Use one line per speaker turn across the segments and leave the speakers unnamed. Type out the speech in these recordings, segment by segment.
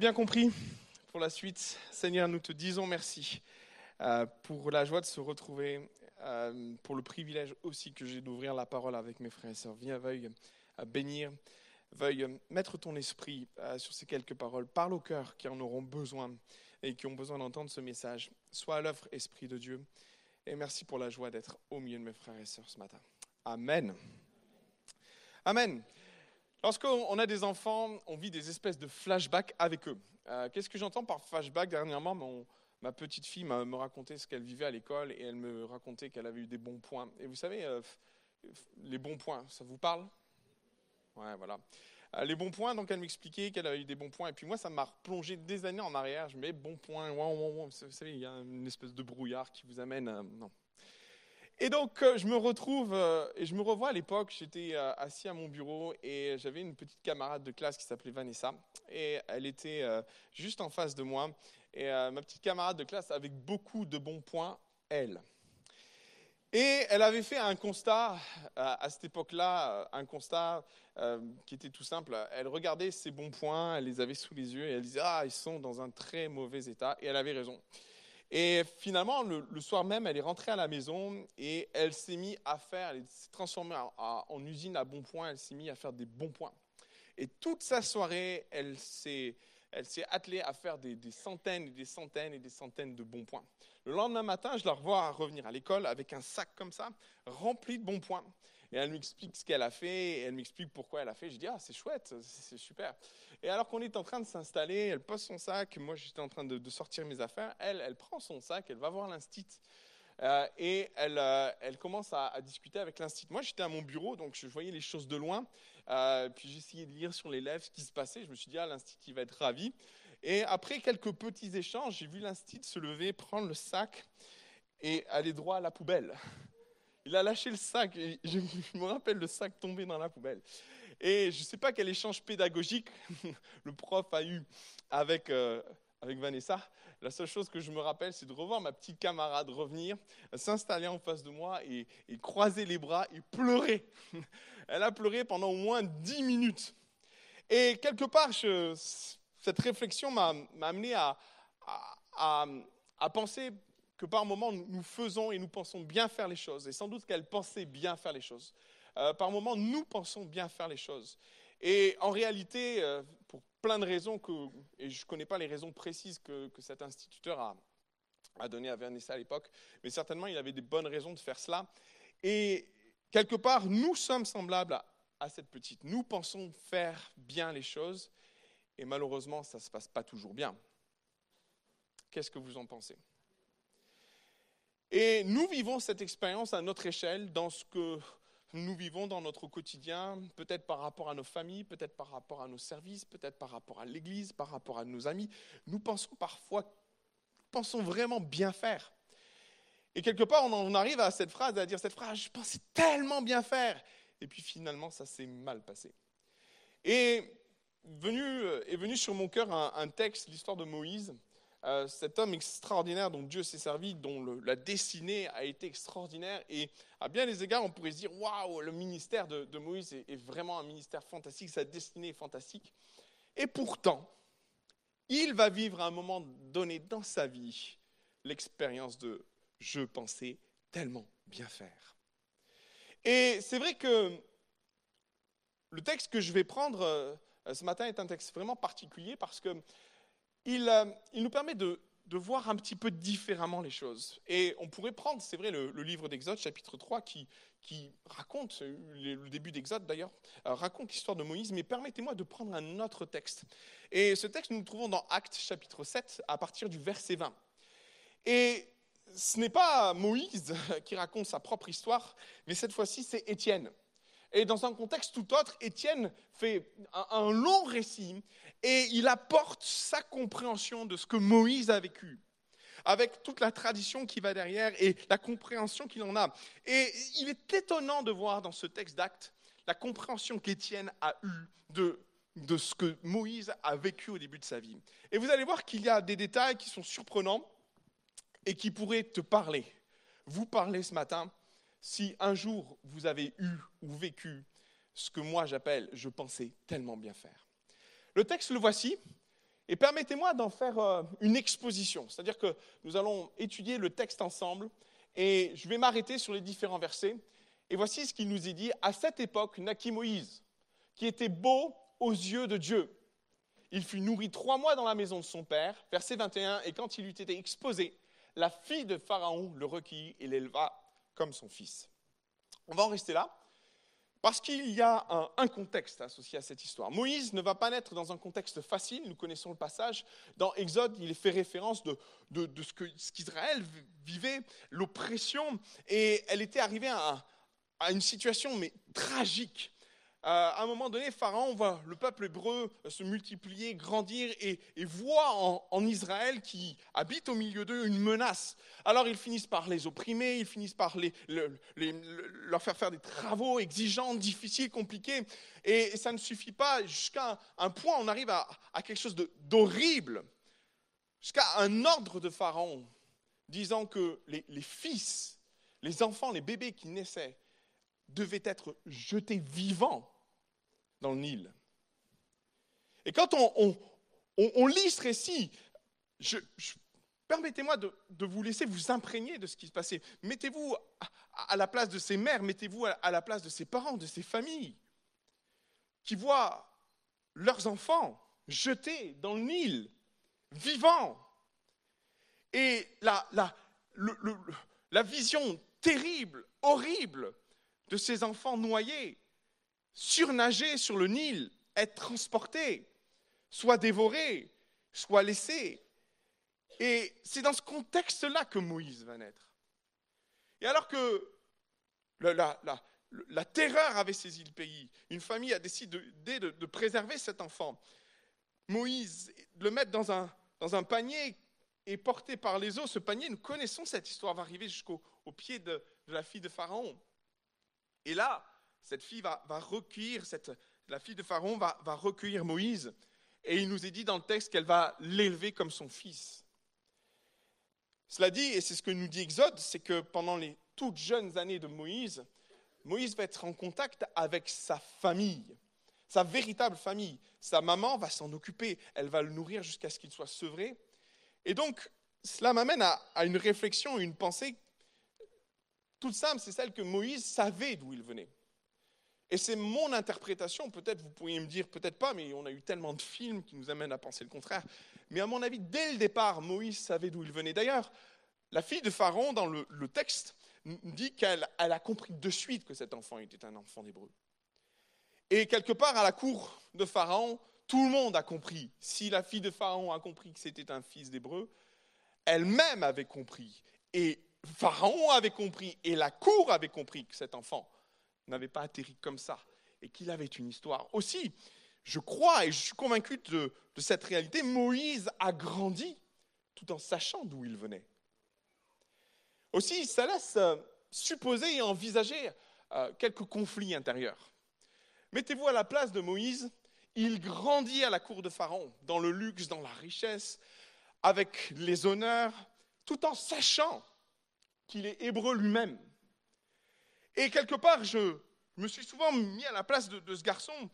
bien compris pour la suite. Seigneur, nous te disons merci euh, pour la joie de se retrouver, euh, pour le privilège aussi que j'ai d'ouvrir la parole avec mes frères et sœurs. Viens, veuille euh, bénir, veuille mettre ton esprit sur ces quelques paroles. Parle au cœur qui en auront besoin et qui ont besoin d'entendre ce message. Sois à l'œuvre, Esprit de Dieu. Et merci pour la joie d'être au milieu de mes frères et sœurs ce matin. Amen. Amen. Lorsqu'on a des enfants, on vit des espèces de flashbacks avec eux. Euh, qu'est-ce que j'entends par flashback Dernièrement, ma petite fille me racontait ce qu'elle vivait à l'école et elle me racontait qu'elle avait eu des bons points. Et vous savez, euh, les bons points, ça vous parle? Ouais, voilà. Euh, les bons points, donc elle m'expliquait qu'elle avait eu des bons points. Et puis moi, ça m'a replongé des années en arrière. Je me mets bons points, vous savez, il y a une espèce de brouillard qui vous amène. non, et donc, euh, je me retrouve euh, et je me revois à l'époque. J'étais euh, assis à mon bureau et j'avais une petite camarade de classe qui s'appelait Vanessa. Et elle était juste en face de moi. Et ma petite camarade de classe avec beaucoup de bons points, elle. Et elle avait fait un constat à cette époque-là, un constat qui était tout simple. Elle regardait ses bons points, elle les avait sous les yeux et elle disait Ah, ils sont dans un très mauvais état. Et elle avait raison. Et finalement, le, soir même, elle est rentrée à la maison et elle s'est mise à faire, elle s'est transformée en, usine à bons points, elle s'est mise à faire des bons points. Et toute sa soirée, elle s'est, elle s'est attelée à faire des, centaines et des centaines et des centaines de bons points. Le lendemain matin, je la revois revenir à l'école avec un sac comme ça, rempli de bons points. Et elle m'explique ce qu'elle a fait, et elle m'explique pourquoi elle a fait. Je dis, ah, c'est chouette, c'est super. Et alors qu'on est en train de s'installer, elle pose son sac, moi j'étais en train de, sortir mes affaires, elle, elle prend son sac, elle va voir l'instit. Euh, et elle, euh, elle, commence à, discuter avec l'instit. Moi, j'étais à mon bureau, donc je voyais les choses de loin. Euh, puis j'essayais de lire sur les lèvres ce qui se passait. Je me suis dit, ah, l'instit, il va être ravi. Et après quelques petits échanges, j'ai vu l'instit se lever, prendre le sac et aller droit à la poubelle. Il a lâché le sac. Je me rappelle le sac tombé dans la poubelle. Et je ne sais pas quel échange pédagogique le prof a eu avec, euh, avec Vanessa. La seule chose que je me rappelle, c'est de revoir ma petite camarade revenir, s'installer en face de moi et, croiser les bras et pleurer. Elle a pleuré pendant au moins dix minutes. Et quelque part, cette réflexion m'a amené à, à, penser que par moments, nous faisons et nous pensons bien faire les choses. Et sans doute qu'elle pensait bien faire les choses. Euh, par moments, nous pensons bien faire les choses. Et en réalité, euh, pour plein de raisons, que, et je ne connais pas les raisons précises que, cet instituteur a, données à Vernissa à l'époque, mais certainement il avait des bonnes raisons de faire cela. Et quelque part, nous sommes semblables à, à cette petite. Nous pensons faire bien les choses, et malheureusement, ça ne se passe pas toujours bien. Qu'est-ce que vous en pensez? Et nous vivons cette expérience à notre échelle dans ce que nous vivons dans notre quotidien, peut-être par rapport à nos familles, peut-être par rapport à nos services, peut-être par rapport à l'Église, par rapport à nos amis. Nous pensons parfois, pensons vraiment bien faire. Et quelque part, on arrive à cette phrase, à dire cette phrase, je pensais tellement bien faire. Et puis finalement, ça s'est mal passé. Et venu, est venu sur mon cœur un texte, l'histoire de Moïse, euh, cet homme extraordinaire dont Dieu s'est servi, dont la destinée a été extraordinaire. Et à bien des égards, on pourrait se dire waouh, le ministère de, Moïse est, vraiment un ministère fantastique, sa destinée est fantastique. Et pourtant, il va vivre à un moment donné dans sa vie l'expérience de je pensais tellement bien faire. Et c'est vrai que le texte que je vais prendre euh, ce matin est un texte vraiment particulier parce que euh, il, nous permet de, voir un petit peu différemment les choses. Et on pourrait prendre, c'est vrai, le, livre d'Exode, chapitre 3, qui, raconte, le début d'Exode d'ailleurs, euh, raconte l'histoire de Moïse, mais permettez-moi de prendre un autre texte. Et ce texte, nous le trouvons dans Actes, chapitre 7, à partir du verset 20. Et ce n'est pas Moïse qui raconte sa propre histoire, mais cette fois-ci, c'est Étienne. Et dans un contexte tout autre, Étienne fait un long récit et il apporte sa compréhension de ce que Moïse a vécu, avec toute la tradition qui va derrière et la compréhension qu'il en a. Et il est étonnant de voir dans ce texte d'acte la compréhension qu'Étienne a eue de, de ce que Moïse a vécu au début de sa vie. Et vous allez voir qu'il y a des détails qui sont surprenants et qui pourraient te parler, vous parler ce matin, si un jour vous avez eu ou vécu ce que moi j'appelle je pensais tellement bien faire. Le texte, le voici. Et permettez-moi d'en faire euh, une exposition, c'est-à-dire que nous allons étudier le texte ensemble et je vais m'arrêter sur les différents versets. Et voici ce qu'il nous est dit. À cette époque naquit Moïse, qui était beau aux yeux de Dieu. Il fut nourri trois mois dans la maison de son père, verset 21, et quand il eut été exposé, la fille de Pharaon le requit et l'éleva comme son fils. On va en rester là. Parce qu'il y a un, contexte associé à cette histoire. Moïse ne va pas naître dans un contexte facile, nous connaissons le passage. Dans Exode, il fait référence de, ce qu'Israël vivait, l'oppression, et elle était arrivée à, à une situation mais tragique. Euh, à un moment donné, Pharaon voit le peuple hébreu se multiplier, grandir et, voit en, Israël qui habite au milieu d'eux une menace. Alors ils finissent par les opprimer, ils finissent par leur faire faire des travaux exigeants, difficiles, compliqués. Et, ça ne suffit pas. Jusqu'à un, point, on arrive à, quelque chose d'horrible. Jusqu'à un ordre de Pharaon disant que les fils, les enfants, les bébés qui naissaient, devaient être jetés vivants dans le Nil. Et quand on, lit ce récit, permettez-moi de, vous laisser vous imprégner de ce qui se passait. Mettez-vous à, la place de ces mères, mettez-vous à, la place de ces parents, de ces familles, qui voient leurs enfants jetés dans le Nil, vivants. Et la vision terrible, horrible de ces enfants noyés surnager sur le Nil, être transporté, soit dévoré, soit laissé. Et c'est dans ce contexte-là que Moïse va naître. Et alors que la, terreur avait saisi le pays, une famille a décidé de, préserver cet enfant. Moïse, le mettre dans un, panier et porté par les eaux, ce panier, nous connaissons cette histoire, va arriver jusqu'au pied de la fille de Pharaon. Et là, cette fille va, recueillir, la fille de Pharaon va, recueillir Moïse, et il nous est dit dans le texte qu'elle va l'élever comme son fils. Cela dit, et c'est ce que nous dit Exode, c'est que pendant les toutes jeunes années de Moïse, Moïse va être en contact avec sa famille, sa véritable famille. Sa maman va s'en occuper, elle va le nourrir jusqu'à ce qu'il soit sevré. Et donc, cela m'amène à, à, une réflexion, une pensée toute simple, c'est celle que Moïse savait d'où il venait. Et c'est mon interprétation, peut-être vous pourriez me dire, peut-être pas, mais on a eu tellement de films qui nous amènent à penser le contraire. Mais à mon avis, dès le départ, Moïse savait d'où il venait. D'ailleurs, la fille de Pharaon, dans le, texte, dit qu'elle a compris de suite que cet enfant était un enfant d'hébreu. Et quelque part, à la cour de Pharaon, tout le monde a compris. Si la fille de Pharaon a compris que c'était un fils d'hébreu, elle-même avait compris. Et Pharaon avait compris, et la cour avait compris que cet enfant n'avait pas atterri comme ça et qu'il avait une histoire. Aussi, je crois et je suis convaincu de, cette réalité, Moïse a grandi tout en sachant d'où il venait. Aussi, ça laisse euh, supposer et envisager euh, quelques conflits intérieurs. Mettez-vous à la place de Moïse, il grandit à la cour de Pharaon, dans le luxe, dans la richesse, avec les honneurs, tout en sachant qu'il est hébreu lui-même. Et quelque part, je me suis souvent mis à la place de, ce garçon.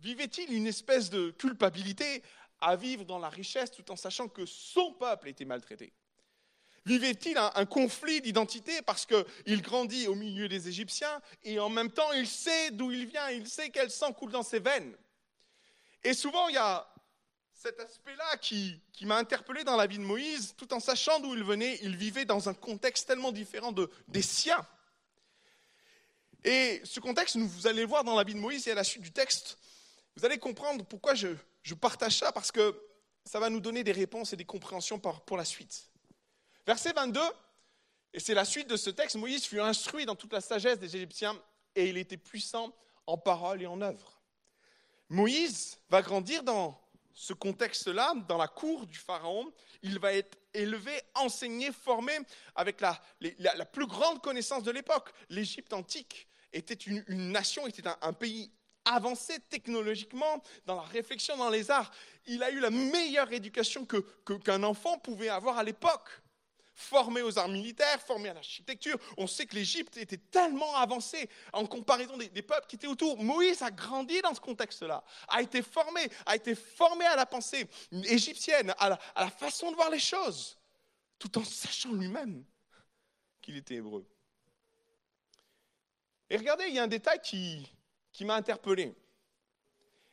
Vivait-il une espèce de culpabilité à vivre dans la richesse tout en sachant que son peuple était maltraité? Vivait-il un, conflit d'identité parce qu'il grandit au milieu des Égyptiens et en même temps il sait d'où il vient, il sait quel sang coule dans ses veines? Et souvent il y a cet aspect-là qui, m'a interpellé dans la vie de Moïse, tout en sachant d'où il venait, il vivait dans un contexte tellement différent de, des siens. Et ce contexte, vous allez le voir dans la vie de Moïse et à la suite du texte, vous allez comprendre pourquoi je, partage ça, parce que ça va nous donner des réponses et des compréhensions pour, la suite. Verset 22, et c'est la suite de ce texte, Moïse fut instruit dans toute la sagesse des Égyptiens et il était puissant en parole et en œuvre. Moïse va grandir dans ce contexte-là, dans la cour du Pharaon, il va être élevé, enseigné, formé avec la, plus grande connaissance de l'époque. L'Égypte antique était une, nation, était un, pays avancé technologiquement dans la réflexion, dans les arts. Il a eu la meilleure éducation qu'un enfant pouvait avoir à l'époque. Formé aux arts militaires, formé à l'architecture. On sait que l'Égypte était tellement avancée en comparaison des, des, peuples qui étaient autour. Moïse a grandi dans ce contexte-là, a été formé, a été formé à la pensée égyptienne, à la, à la façon de voir les choses, tout en sachant lui-même qu'il était hébreu. Et regardez, il y a un détail qui, qui m'a interpellé.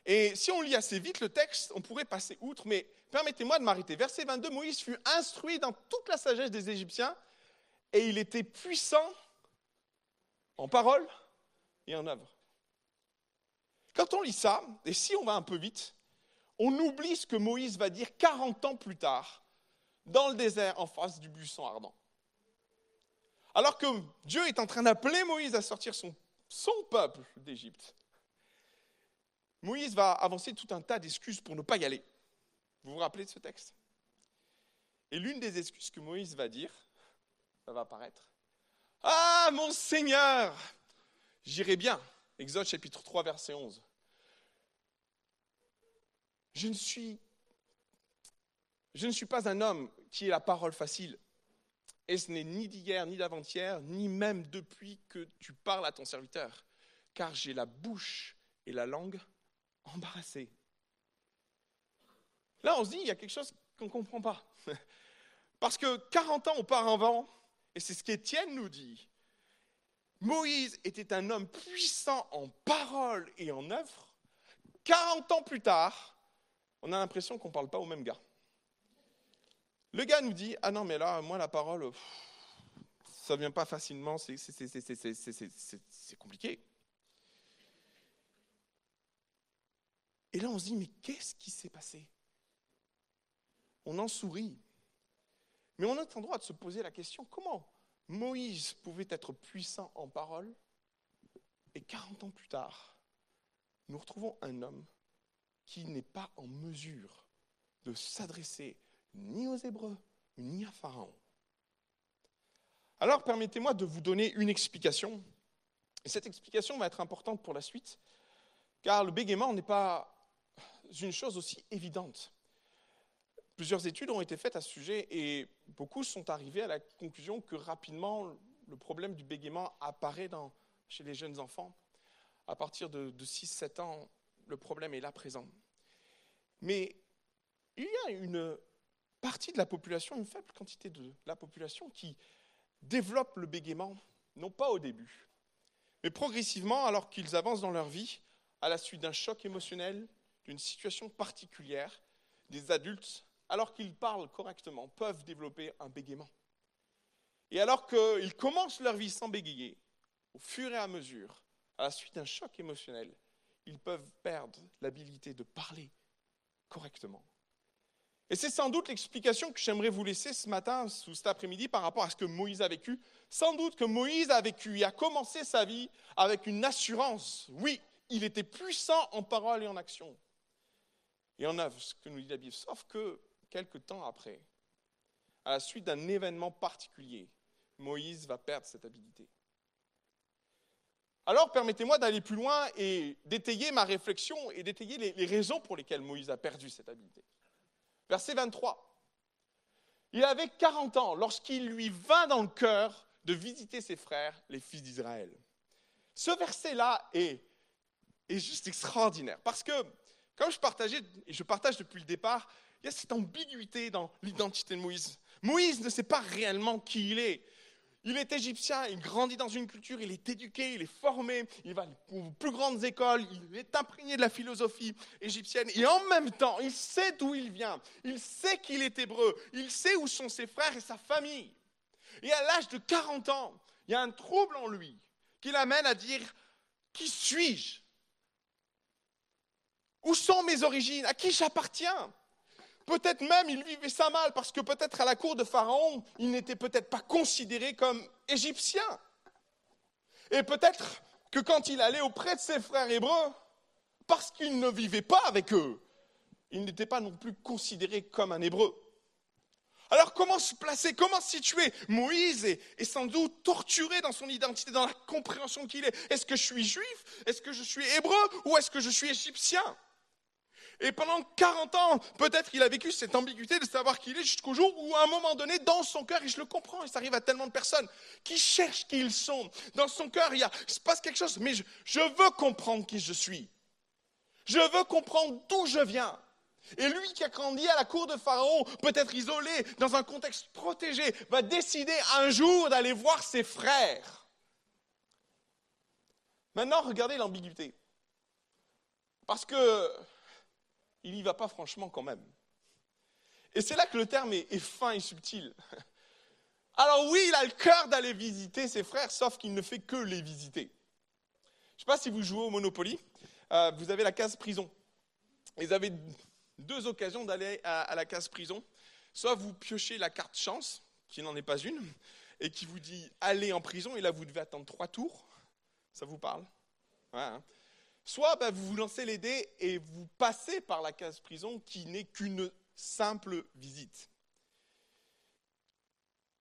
Et si on lit assez vite le texte, on pourrait passer outre, mais permettez-moi de m'arrêter. Verset 22, Moïse fut instruit dans toute la sagesse des Égyptiens et il était puissant en parole et en œuvre. Quand on lit ça, et si on va un peu vite, on oublie ce que Moïse va dire 40 ans plus tard, dans le désert, en face du buisson ardent. Alors que Dieu est en train d'appeler Moïse à sortir son, son peuple d'Égypte, Moïse va avancer tout un tas d'excuses pour ne pas y aller. Vous vous rappelez de ce texte? Et l'une des excuses que Moïse va dire, ça va apparaître. Ah, mon Seigneur, j'irai bien. Exode chapitre 3, verset 11. Je ne suis, je ne suis pas un homme qui ait la parole facile. Et ce n'est ni d'hier, ni d'avant-hier, ni même depuis que tu parles à ton serviteur. Car j'ai la bouche et la langue embarrassées. Là, on se dit, il y a quelque chose qu'on ne comprend pas. Parce que 40 ans auparavant, et c'est ce qu'Étienne nous dit, Moïse était un homme puissant en parole et en œuvre. 40 ans plus tard, on a l'impression qu'on ne parle pas au même gars. Le gars nous dit, ah non, mais là, moi, la parole, ça ne vient pas facilement, c'est compliqué. Et là, on se dit, mais qu'est-ce qui s'est passé? On en sourit. Mais on a le droit de se poser la question, comment Moïse pouvait être puissant en parole et 40 ans plus tard, nous retrouvons un homme qui n'est pas en mesure de s'adresser ni aux Hébreux, ni à Pharaon. Alors permettez-moi de vous donner une explication. Et cette explication va être importante pour la suite, car le bégaiement n'est pas une chose aussi évidente. Plusieurs études ont été faites à ce sujet et beaucoup sont arrivés à la conclusion que rapidement le problème du bégaiement apparaît chez les jeunes enfants. À partir de, de 6-7 ans, le problème est là présent. Mais il y a une partie de la population, une faible quantité de la population qui développe le bégaiement, non pas au début, mais progressivement alors qu'ils avancent dans leur vie, à la suite d'un choc émotionnel, d'une situation particulière, des adultes, alors qu'ils parlent correctement, peuvent développer un bégaiement. Et alors qu'ils commencent leur vie sans bégayer, au fur et à mesure, à la suite d'un choc émotionnel, ils peuvent perdre l'habilité de parler correctement. Et c'est sans doute l'explication que j'aimerais vous laisser ce matin ou cet après-midi par rapport à ce que Moïse a vécu. Sans doute que Moïse a vécu et a commencé sa vie avec une assurance. Oui, il était puissant en parole et en action et en œuvre, ce que nous dit la Bible. Sauf que, quelques temps après, à la suite d'un événement particulier, Moïse va perdre cette habilité. Alors, permettez-moi d'aller plus loin et d'étayer ma réflexion et d'étayer les, les, raisons pour lesquelles Moïse a perdu cette habilité. Verset 23. Il avait 40 ans lorsqu'il lui vint dans le cœur de visiter ses frères, les fils d'Israël. Ce verset-là est, est juste extraordinaire parce que comme je partageais, et je partage depuis le départ, il y a cette ambiguïté dans l'identité de Moïse. Moïse ne sait pas réellement qui il est. Il est égyptien, il grandit dans une culture, il est éduqué, il est formé, il va aux plus grandes écoles, il est imprégné de la philosophie égyptienne et en même temps, il sait d'où il vient, il sait qu'il est hébreu, il sait où sont ses frères et sa famille. Et à l'âge de 40 ans, il y a un trouble en lui qui l'amène à dire Qui suis-je? Où sont mes origines? À qui j'appartiens? Peut-être même il vivait ça mal parce que peut-être à la cour de Pharaon, il n'était peut-être pas considéré comme égyptien. Et peut-être que quand il allait auprès de ses frères hébreux, parce qu'il ne vivait pas avec eux, il n'était pas non plus considéré comme un hébreu. Alors comment se placer, comment situer Moïse est, est, sans doute torturé dans son identité, dans la compréhension qu'il est. Est-ce que je suis juif? Est-ce que je suis hébreu? Ou est-ce que je suis égyptien? Et pendant 40 ans, peut-être il a vécu cette ambiguïté de savoir qui il est jusqu'au jour où, à un moment donné, dans son cœur, et je le comprends, et ça arrive à tellement de personnes qui cherchent qui ils sont. Dans son cœur, il, y a, se passe quelque chose, mais je, je veux comprendre qui je suis. Je veux comprendre d'où je viens. Et lui qui a grandi à la cour de Pharaon, peut-être isolé, dans un contexte protégé, va décider un jour d'aller voir ses frères. Maintenant, regardez l'ambiguïté. Parce que il n'y va pas franchement quand même. Et c'est là que le terme est, fin et subtil. Alors oui, il a le cœur d'aller visiter ses frères, sauf qu'il ne fait que les visiter. Je ne sais pas si vous jouez au Monopoly, euh, vous avez la case prison. Vous avez deux occasions d'aller à, la case prison. Soit vous piochez la carte chance, qui n'en est pas une, et qui vous dit allez en prison, et là vous devez attendre trois tours. Ça vous parle? Hein. Soit bah, vous vous lancez les dés et vous passez par la case prison qui n'est qu'une simple visite.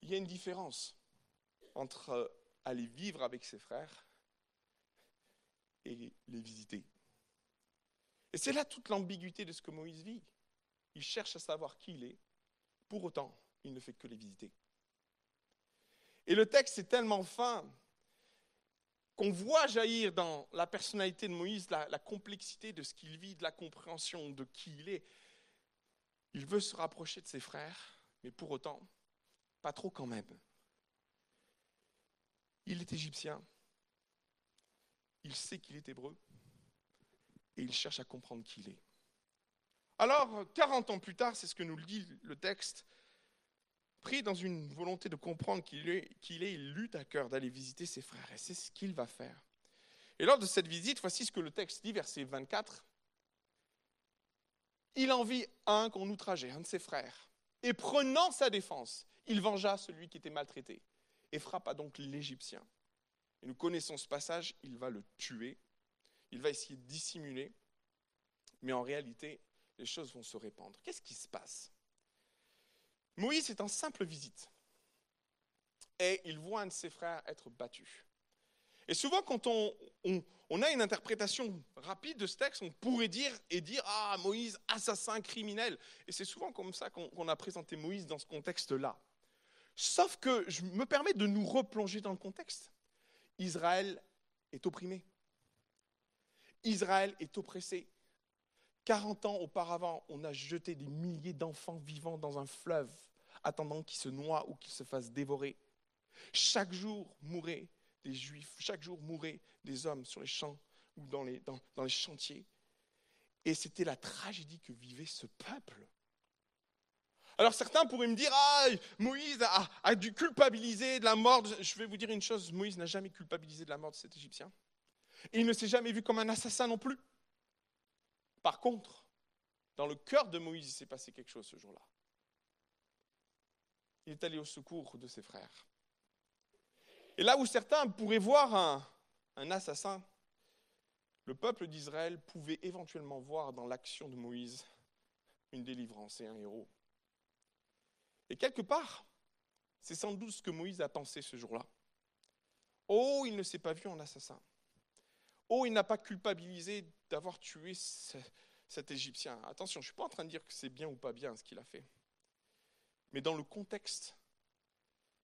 Il y a une différence entre aller vivre avec ses frères et les visiter. Et c'est là toute l'ambiguïté de ce que Moïse vit. Il cherche à savoir qui il est, pour autant, il ne fait que les visiter. Et le texte est tellement fin qu'on voit jaillir dans la personnalité de Moïse la, complexité de ce qu'il vit, de la compréhension de qui il est. Il veut se rapprocher de ses frères, mais pour autant, pas trop quand même. Il est égyptien, il sait qu'il est hébreu, et il cherche à comprendre qui il est. Alors, 40 ans plus tard, c'est ce que nous dit le texte, pris dans une volonté de comprendre qu'il est, est, il lutte à cœur d'aller visiter ses frères. Et c'est ce qu'il va faire. Et lors de cette visite, voici ce que le texte dit, verset 24. Il envie un qu'on outrageait, un de ses frères. Et prenant sa défense, il vengea celui qui était maltraité et frappa donc l'Égyptien. Et nous connaissons ce passage, il va le tuer, il va essayer de dissimuler, mais en réalité, les choses vont se répandre. Qu'est-ce qui se passe? Moïse est en simple visite et il voit un de ses frères être battu. Et souvent, quand on, a une interprétation rapide de ce texte, on pourrait dire et dire Ah, Moïse, assassin criminel. Et c'est souvent comme ça qu'on a présenté Moïse dans ce contexte-là. Sauf que je me permets de nous replonger dans le contexte. Israël est opprimé. Israël est oppressé. 40 ans auparavant, on a jeté des milliers d'enfants vivants dans un fleuve, attendant qu'ils se noient ou qu'ils se fassent dévorer. Chaque jour mouraient des juifs, chaque jour mouraient des hommes sur les champs ou dans les, chantiers. Et c'était la tragédie que vivait ce peuple. Alors certains pourraient me dire, ah, Moïse a, a, dû culpabiliser de la mort. Je vais vous dire une chose, Moïse n'a jamais culpabilisé de la mort de cet Égyptien. Et il ne s'est jamais vu comme un assassin non plus. Par contre, dans le cœur de Moïse, il s'est passé quelque chose ce jour-là. Il est allé au secours de ses frères. Et là où certains pourraient voir un, assassin, le peuple d'Israël pouvait éventuellement voir dans l'action de Moïse une délivrance et un héros. Et quelque part, c'est sans doute ce que Moïse a pensé ce jour-là. Oh, il ne s'est pas vu en assassin. Oh, il n'a pas culpabilisé d'avoir tué cet Égyptien. Attention, je ne suis pas en train de dire que c'est bien ou pas bien ce qu'il a fait. Mais dans le contexte,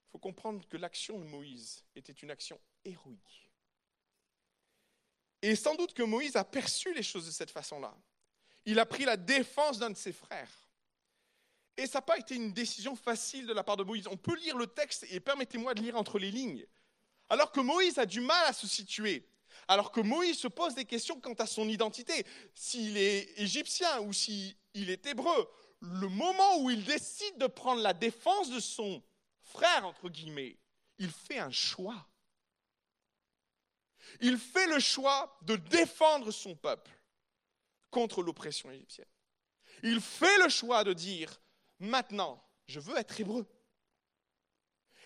il faut comprendre que l'action de Moïse était une action héroïque. Et sans doute que Moïse a perçu les choses de cette façon-là. Il a pris la défense d'un de ses frères. Et ça n'a pas été une décision facile de la part de Moïse. On peut lire le texte et permettez-moi de lire entre les lignes. Alors que Moïse a du mal à se situer, alors que Moïse se pose des questions quant à son identité. S'il est égyptien ou s'il est hébreu, le moment où il décide de prendre la défense de son frère, entre guillemets, il fait un choix. Il fait le choix de défendre son peuple contre l'oppression égyptienne. Il fait le choix de dire, maintenant, je veux être hébreu.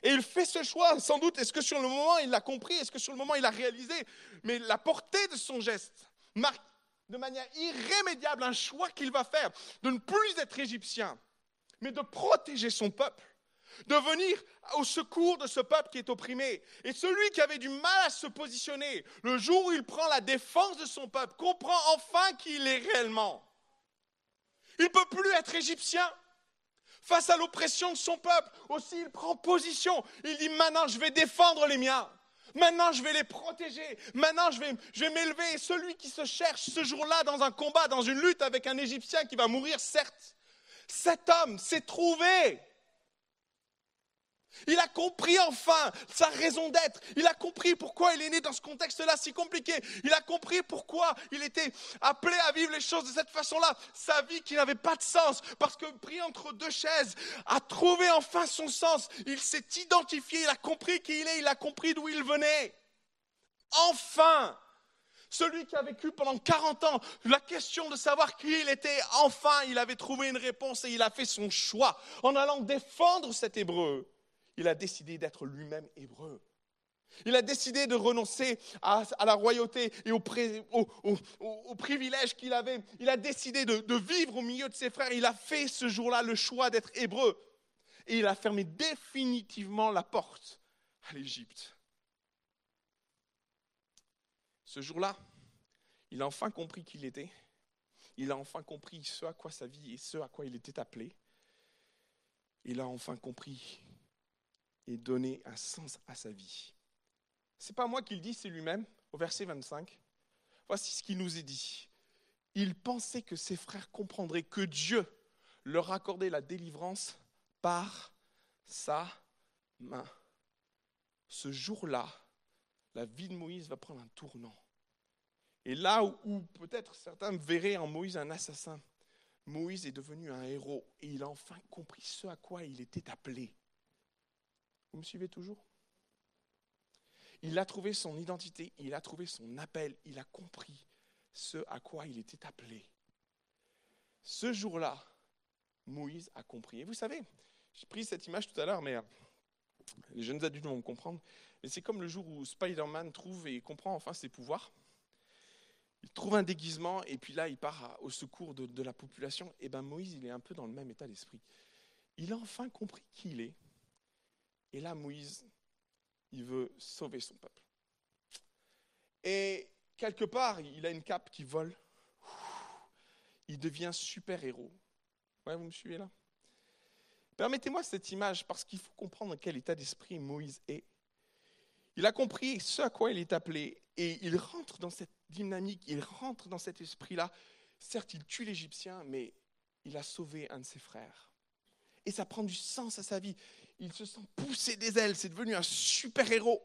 Et il fait ce choix, sans doute, est-ce que sur le moment il l'a compris, est-ce que sur le moment il a réalisé, mais la portée de son geste marque de manière irrémédiable un choix qu'il va faire, de ne plus être égyptien, mais de protéger son peuple, de venir au secours de ce peuple qui est opprimé. Et celui qui avait du mal à se positionner, le jour où il prend la défense de son peuple, comprend enfin qui il est réellement. Il ne peut plus être égyptien. Face à l'oppression de son peuple, aussi il prend position. Il dit maintenant je vais défendre les miens. Maintenant je vais les protéger. Maintenant je vais, je vais m'élever. Celui qui se cherche ce jour-là dans un combat, dans une lutte avec un Égyptien qui va mourir, certes, cet homme s'est trouvé. Il a compris enfin sa raison d'être. Il a compris pourquoi il est né dans ce contexte-là si compliqué. Il a compris pourquoi il était appelé à vivre les choses de cette façon-là. Sa vie qui n'avait pas de sens, parce que pris entre deux chaises, a trouvé enfin son sens. Il s'est identifié, il a compris qui il est, il a compris d'où il venait. Enfin, celui qui a vécu pendant 40 ans la question de savoir qui il était, enfin, il avait trouvé une réponse et il a fait son choix en allant défendre cet hébreu il a décidé d'être lui-même hébreu. Il a décidé de renoncer à, la royauté et au, privilège qu'il avait. Il a décidé de, de, vivre au milieu de ses frères. Il a fait ce jour-là le choix d'être hébreu. Et il a fermé définitivement la porte à l'Égypte. Ce jour-là, il a enfin compris qui il était. Il a enfin compris ce à quoi sa vie et ce à quoi il était appelé. Il a enfin compris et donner un sens à sa vie. Ce n'est pas moi qui le dis, c'est lui-même, au verset 25. Voici ce qu'il nous est dit. Il pensait que ses frères comprendraient que Dieu leur accordait la délivrance par sa main. Ce jour-là, la vie de Moïse va prendre un tournant. Et là où, peut-être certains verraient en Moïse un assassin, Moïse est devenu un héros et il a enfin compris ce à quoi il était appelé. Vous me suivez toujours? Il a trouvé son identité, il a trouvé son appel, il a compris ce à quoi il était appelé. Ce jour-là, Moïse a compris. Et vous savez, j'ai pris cette image tout à l'heure, mais euh, les jeunes adultes vont comprendre. Mais c'est comme le jour où Spider-Man trouve et comprend enfin ses pouvoirs. Il trouve un déguisement et puis là, il part au secours de, de la population. Et bien Moïse, il est un peu dans le même état d'esprit. Il a enfin compris qui il est. Et là, Moïse, il veut sauver son peuple. Et quelque part, il a une cape qui vole. Il devient super-héros. Ouais, vous me suivez là? Permettez-moi cette image parce qu'il faut comprendre quel état d'esprit Moïse est. Il a compris ce à quoi il est appelé et il rentre dans cette dynamique, il rentre dans cet esprit-là. Certes, il tue l'Égyptien, mais il a sauvé un de ses frères. Et ça prend du sens à sa vie il se sent pousser des ailes, c'est devenu un super-héros.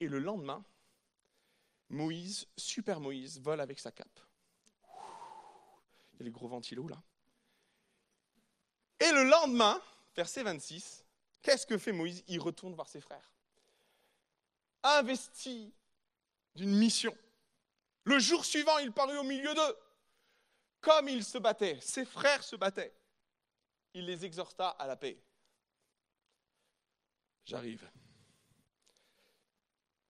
Et le lendemain, Moïse, super Moïse, vole avec sa cape. Il y a les gros ventilos là. Et le lendemain, verset 26, qu'est-ce que fait Moïse? Il retourne voir ses frères. Investi d'une mission. Le jour suivant, il parut au milieu d'eux. Comme il se battait, ses frères se battaient. Il les exhorta à la paix. J'arrive.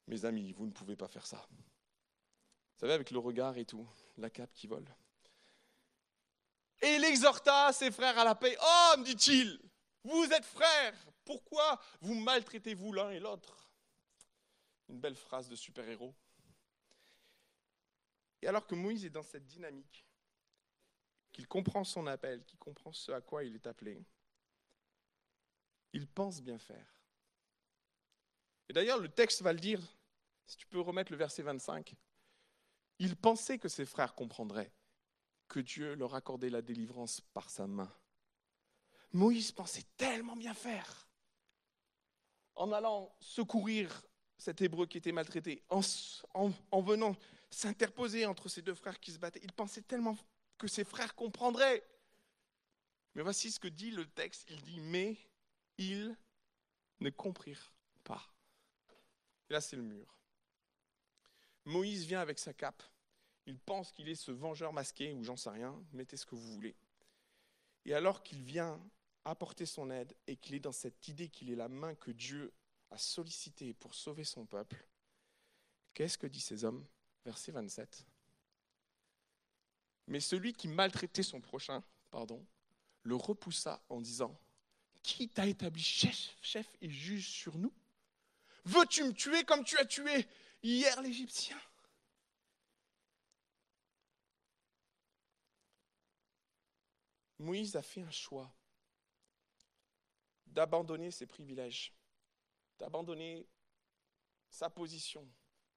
Mes amis, vous ne pouvez pas faire ça. Vous savez, avec le regard et tout, la cape qui vole. Et il exhorta ses frères à la paix. Homme, dit-il, vous êtes frères, pourquoi vous maltraitez-vous l'un et l'autre? Une belle phrase de super-héros. Et alors que Moïse est dans cette dynamique, qu'il comprend son appel, qu'il comprend ce à quoi il est appelé, il pense bien faire. Et d'ailleurs, le texte va le dire, si tu peux remettre le verset 25. Il pensait que ses frères comprendraient que Dieu leur accordait la délivrance par sa main. Moïse pensait tellement bien faire en allant secourir cet hébreu qui était maltraité, en, en venant s'interposer entre ces deux frères qui se battaient. Il pensait tellement que ses frères comprendraient. Mais voici ce que dit le texte. Il dit, mais ils ne comprirent pas. Et là, c'est le mur. Moïse vient avec sa cape. Il pense qu'il est ce vengeur masqué, ou j'en sais rien, mettez ce que vous voulez. Et alors qu'il vient apporter son aide et qu'il est dans cette idée qu'il est la main que Dieu a sollicitée pour sauver son peuple, qu'est-ce que dit ces hommes? Verset 27. Mais celui qui maltraitait son prochain, pardon, le repoussa en disant Qui t'a établi chef, chef et juge sur nous? Veux-tu me tuer comme tu as tué hier l'Égyptien? Moïse a fait un choix d'abandonner ses privilèges, d'abandonner sa position,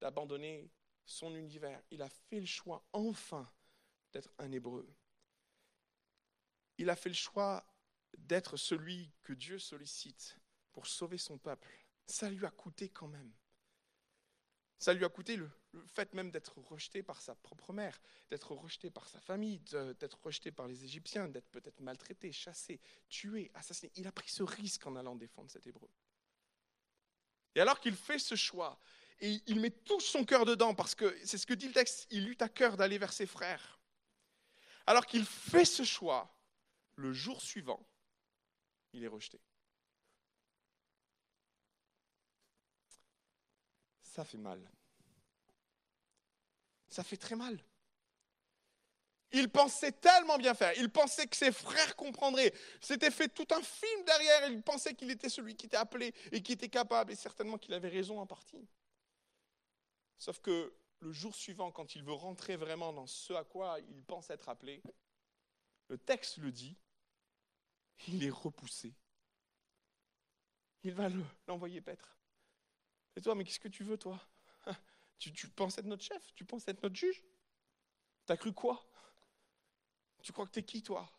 d'abandonner son univers. Il a fait le choix enfin d'être un hébreu. Il a fait le choix d'être celui que Dieu sollicite pour sauver son peuple. Ça lui a coûté quand même. Ça lui a coûté le, fait même d'être rejeté par sa propre mère, d'être rejeté par sa famille, d'être rejeté par les Égyptiens, d'être peut-être maltraité, chassé, tué, assassiné. Il a pris ce risque en allant défendre cet hébreu. Et alors qu'il fait ce choix, et il met tout son cœur dedans, parce que c'est ce que dit le texte, il eut à cœur d'aller vers ses frères. Alors qu'il fait ce choix, le jour suivant, il est rejeté. Ça fait mal. Ça fait très mal. Il pensait tellement bien faire. Il pensait que ses frères comprendraient. C'était fait tout un film derrière. Il pensait qu'il était celui qui était appelé et qui était capable. Et certainement qu'il avait raison en partie. Sauf que le jour suivant, quand il veut rentrer vraiment dans ce à quoi il pense être appelé, le texte le dit, il est repoussé. Il va l'envoyer paître. Et toi, mais qu'est-ce que tu veux, toi? Tu, penses être notre chef? Tu penses être notre juge? T'as cru quoi? Tu crois que t'es qui, toi?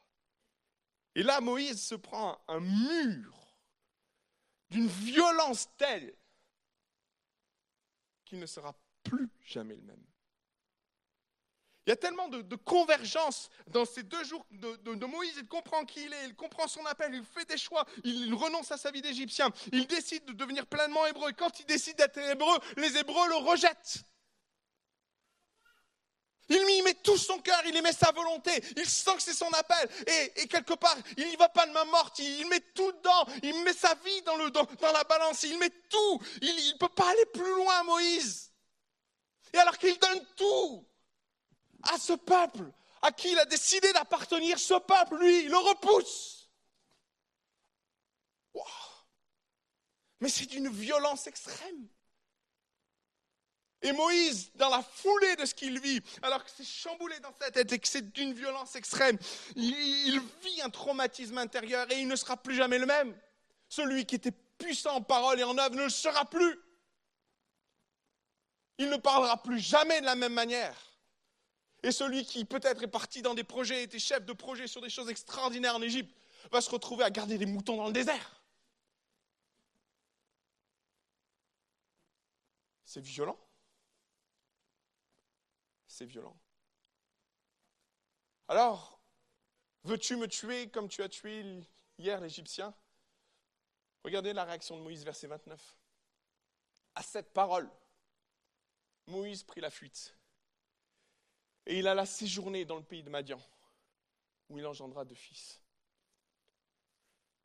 Et là, Moïse se prend un mur d'une violence telle qu'il ne sera plus jamais le même. Il y a tellement de, convergence dans ces deux jours de, Moïse. Il comprend qui il est, il comprend son appel, il fait des choix, il, renonce à sa vie d'Égyptien, il décide de devenir pleinement hébreu. Et quand il décide d'être hébreu, les Hébreux le rejettent. Il y met tout son cœur, il y met sa volonté, il sent que c'est son appel. Et, quelque part, il n'y va pas de main morte, il, met tout dedans, il met sa vie dans, le, dans, la balance, il met tout. Il ne peut pas aller plus loin, Moïse. Et alors qu'il donne tout, à ce peuple à qui il a décidé d'appartenir, ce peuple, lui, il le repousse. Mais c'est d'une violence extrême. Et Moïse, dans la foulée de ce qu'il vit, alors que c'est chamboulé dans sa tête et que c'est d'une violence extrême, il, vit un traumatisme intérieur et il ne sera plus jamais le même. Celui qui était puissant en parole et en œuvre ne le sera plus. Il ne parlera plus jamais de la même manière. Et celui qui peut-être est parti dans des projets, était chef de projet sur des choses extraordinaires en Égypte, va se retrouver à garder des moutons dans le désert. C'est violent. C'est violent. Alors, veux-tu me tuer comme tu as tué hier l'Égyptien? Regardez la réaction de Moïse, verset 29. À cette parole, Moïse prit la fuite et il alla séjourner dans le pays de Madian, où il engendra deux fils.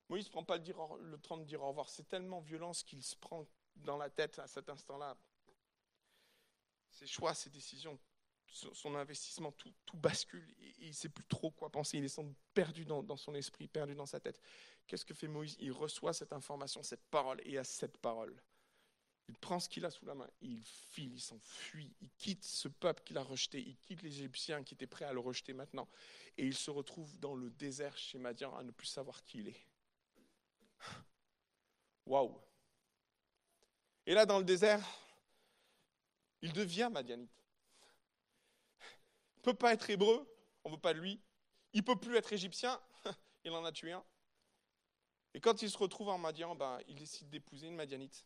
Moïse ne prend pas le, temps de dire au revoir. C'est tellement violent ce qu'il se prend dans la tête à cet instant-là. Ses choix, ses décisions, son investissement, tout, bascule. il ne sait plus trop quoi penser. Il est perdu dans, dans son esprit, perdu dans sa tête. Qu'est-ce que fait Moïse? Il reçoit cette information, cette parole, et à cette parole, il prend ce qu'il a sous la main, il file, il s'enfuit, il quitte ce peuple qu'il a rejeté, il quitte les Égyptiens qui étaient prêts à le rejeter maintenant, et il se retrouve dans le désert chez Madian à ne plus savoir qui il est. Waouh Et là, dans le désert, il devient madianite. Il ne peut pas être hébreu, on ne veut pas de lui. Il ne peut plus être égyptien, il en a tué un. Et quand il se retrouve en Madian, ben, il décide d'épouser une madianite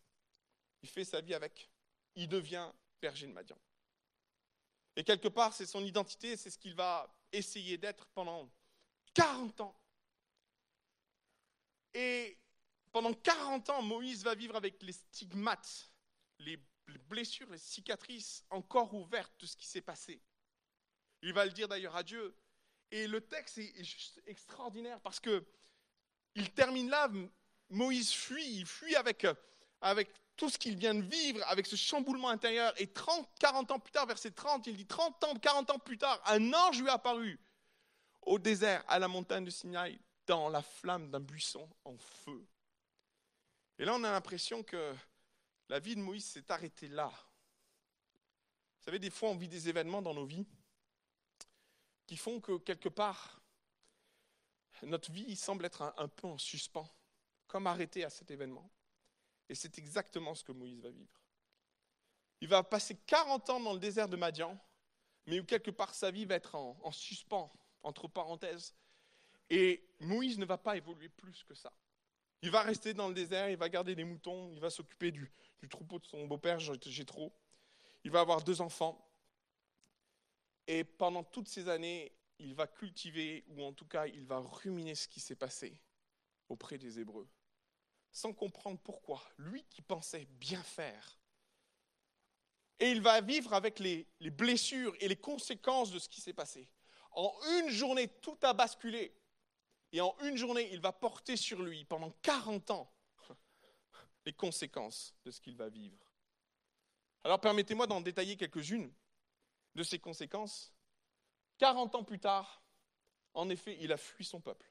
il fait sa vie avec. Il devient berger de Madian. Et quelque part, c'est son identité, c'est ce qu'il va essayer d'être pendant 40 ans. Et pendant 40 ans, Moïse va vivre avec les stigmates, les blessures, les cicatrices encore ouvertes de ce qui s'est passé. Il va le dire d'ailleurs à Dieu. Et le texte est juste extraordinaire parce que il termine là, Moïse fuit, il fuit avec, avec tout ce qu'il vient de vivre avec ce chamboulement intérieur. Et 30, 40 ans plus tard, verset 30, il dit 30 ans, 40 ans plus tard, un ange lui est apparu au désert, à la montagne de Sinaï, dans la flamme d'un buisson en feu. Et là, on a l'impression que la vie de Moïse s'est arrêtée là. Vous savez, des fois, on vit des événements dans nos vies qui font que quelque part, notre vie semble être un, un peu en suspens, comme arrêtée à cet événement. Et c'est exactement ce que Moïse va vivre. Il va passer 40 ans dans le désert de Madian, mais où quelque part sa vie va être en, en suspens, entre parenthèses. Et Moïse ne va pas évoluer plus que ça. Il va rester dans le désert, il va garder les moutons, il va s'occuper du, du troupeau de son beau-père Jétro. Il va avoir deux enfants. Et pendant toutes ces années, il va cultiver, ou en tout cas, il va ruminer ce qui s'est passé auprès des Hébreux, sans comprendre pourquoi. Lui qui pensait bien faire. Et il va vivre avec les, les blessures et les conséquences de ce qui s'est passé. En une journée, tout a basculé. Et en une journée, il va porter sur lui pendant 40 ans les conséquences de ce qu'il va vivre. Alors permettez-moi d'en détailler quelques-unes de ces conséquences. 40 ans plus tard, en effet, il a fui son peuple.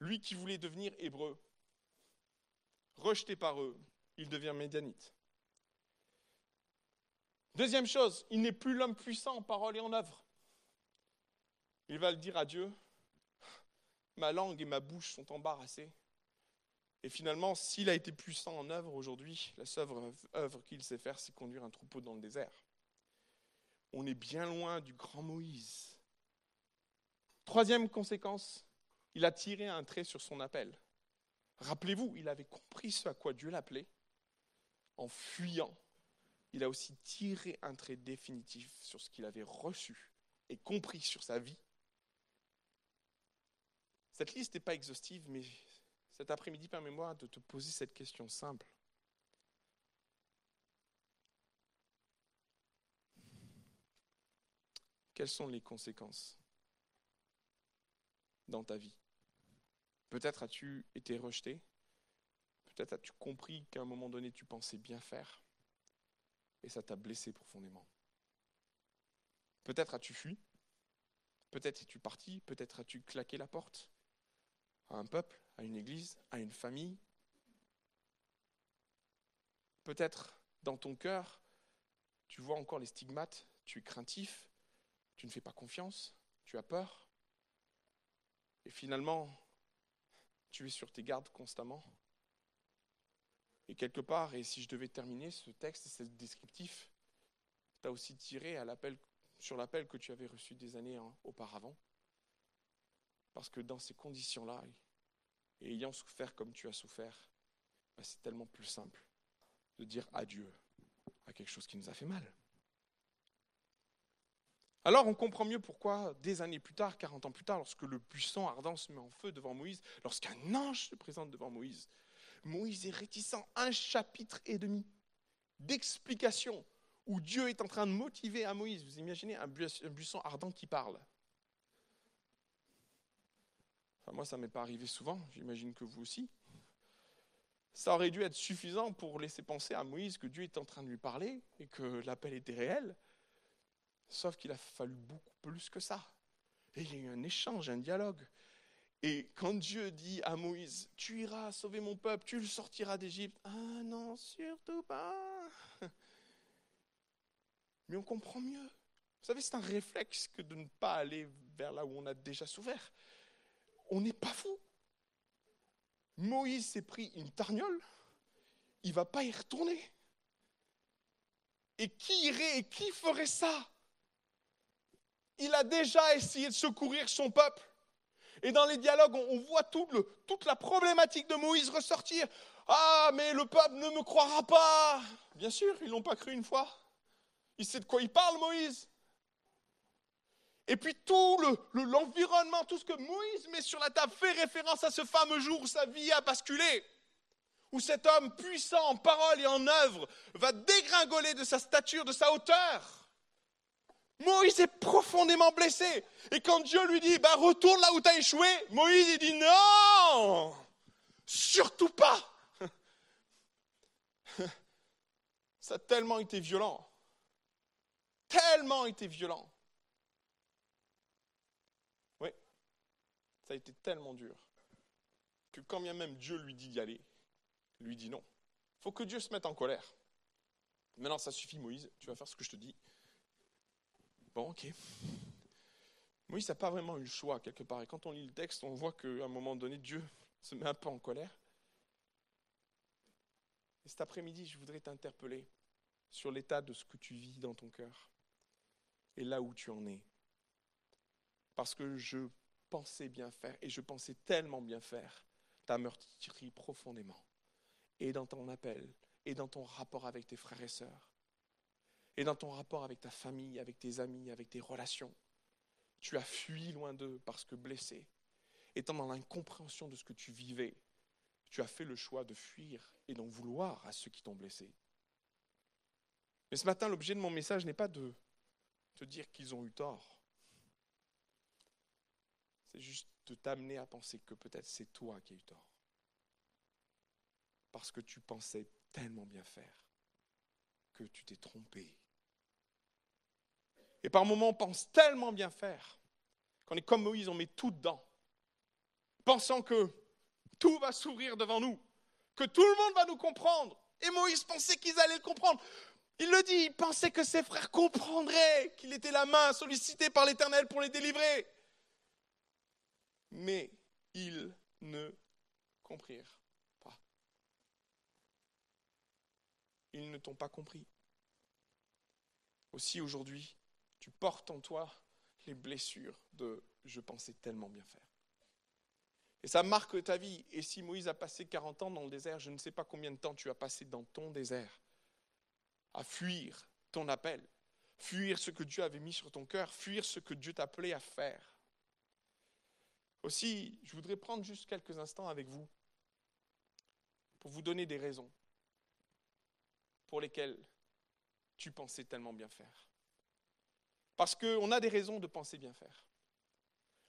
Lui qui voulait devenir hébreu, rejeté par eux, il devient médianite. Deuxième chose, il n'est plus l'homme puissant en parole et en œuvre. Il va le dire à Dieu, ma langue et ma bouche sont embarrassées. Et finalement, s'il a été puissant en œuvre aujourd'hui, la seule œuvre qu'il sait faire, c'est conduire un troupeau dans le désert. On est bien loin du grand Moïse. Troisième conséquence, il a tiré un trait sur son appel. Rappelez-vous, il avait compris ce à quoi Dieu l'appelait. En fuyant, il a aussi tiré un trait définitif sur ce qu'il avait reçu et compris sur sa vie. Cette liste n'est pas exhaustive, mais cet après-midi, permets-moi de te poser cette question simple. Quelles sont les conséquences dans ta vie? Peut-être as-tu été rejeté, peut-être as-tu compris qu'à un moment donné tu pensais bien faire. Et ça t'a blessé profondément. Peut-être as-tu fui, peut-être es-tu parti, peut-être as-tu claqué la porte à un peuple, à une église, à une famille. Peut-être dans ton cœur, tu vois encore les stigmates, tu es craintif, tu ne fais pas confiance, tu as peur. Et finalement, tu es sur tes gardes constamment. Et quelque part, et si je devais terminer ce texte, ce descriptif, tu as aussi tiré à sur l'appel que tu avais reçu des années hein, auparavant. Parce que dans ces conditions-là, et ayant souffert comme tu as souffert, bah, c'est tellement plus simple de dire adieu à quelque chose qui nous a fait mal. Alors on comprend mieux pourquoi, des années plus tard, 40 ans plus tard, lorsque le buisson ardent se met en feu devant Moïse, lorsqu'un ange se présente devant Moïse, Moïse est réticent. Un chapitre et demi d'explication où Dieu est en train de motiver à Moïse. Vous imaginez un buisson ardent qui parle moi, ça ne m'est pas arrivé souvent, j'imagine que vous aussi. Ça aurait dû être suffisant pour laisser penser à Moïse que Dieu était en train de lui parler et que l'appel était réel. Sauf qu'il a fallu beaucoup plus que ça. Et il y a eu un échange, un dialogue. Et quand Dieu dit à Moïse, tu iras sauver mon peuple, tu le sortiras d'Égypte, ah non, surtout pas. Mais on comprend mieux. Vous savez, c'est un réflexe que de ne pas aller vers là où on a déjà souffert on n'est pas fou. Moïse s'est pris une tarniole, il ne va pas y retourner. Et qui irait et qui ferait ça? Il a déjà essayé de secourir son peuple. Et dans les dialogues, on, voit toute la problématique de Moïse ressortir. Ah, mais le peuple ne me croira pas. Bien sûr, ils ne l'ont pas cru une fois. Il sait de quoi il parle, Moïse. Et puis tout l'environnement, tout ce que Moïse met sur la table fait référence à ce fameux jour où sa vie a basculé, où cet homme puissant en parole et en œuvre va dégringoler de sa stature, de sa hauteur. Moïse est profondément blessé. Et quand Dieu lui dit, bah, retourne là où tu as échoué, Moïse dit, non, surtout pas. Ça a tellement été violent. Tellement été violent. ça a été tellement dur que quand bien même Dieu lui dit d'y aller, lui dit non. Il faut que Dieu se mette en colère. Maintenant, ça suffit, Moïse, tu vas faire ce que je te dis. Bon, ok. Moïse n'a pas vraiment eu le choix quelque part. Et quand on lit le texte, on voit qu'à un moment donné, Dieu se met un peu en colère. Et cet après-midi, je voudrais t'interpeller sur l'état de ce que tu vis dans ton cœur et là où tu en es. Parce que je pensais bien faire, et je pensais tellement bien faire, ta meurtri profondément. Et dans ton appel, et dans ton rapport avec tes frères et sœurs, et dans ton rapport avec ta famille, avec tes amis, avec tes relations. Tu as fui loin d'eux parce que blessé, étant dans l'incompréhension de ce que tu vivais, tu as fait le choix de fuir et d'en vouloir à ceux qui t'ont blessé. Mais ce matin, l'objet de mon message n'est pas de te dire qu'ils ont eu tort. C'est juste de t'amener à penser que peut-être c'est toi qui as eu tort. Parce que tu pensais tellement bien faire que tu t'es trompé. Et par moments, on pense tellement bien faire qu'on est comme Moïse, on met tout dedans, pensant que tout va s'ouvrir devant nous, que tout le monde va nous comprendre. Et Moïse pensait qu'ils allaient le comprendre. Il le dit, il pensait que ses frères comprendraient qu'il était la main sollicitée par l'Éternel pour les délivrer. Mais ils ne comprirent pas. Ils ne t'ont pas compris. Aussi aujourd'hui, tu portes en toi les blessures de je pensais tellement bien faire. Et ça marque ta vie. Et si Moïse a passé 40 ans dans le désert, je ne sais pas combien de temps tu as passé dans ton désert à fuir ton appel, fuir ce que Dieu avait mis sur ton cœur, fuir ce que Dieu t'appelait à faire. Aussi, je voudrais prendre juste quelques instants avec vous pour vous donner des raisons pour lesquelles tu pensais tellement bien faire. Parce qu'on a des raisons de penser bien faire.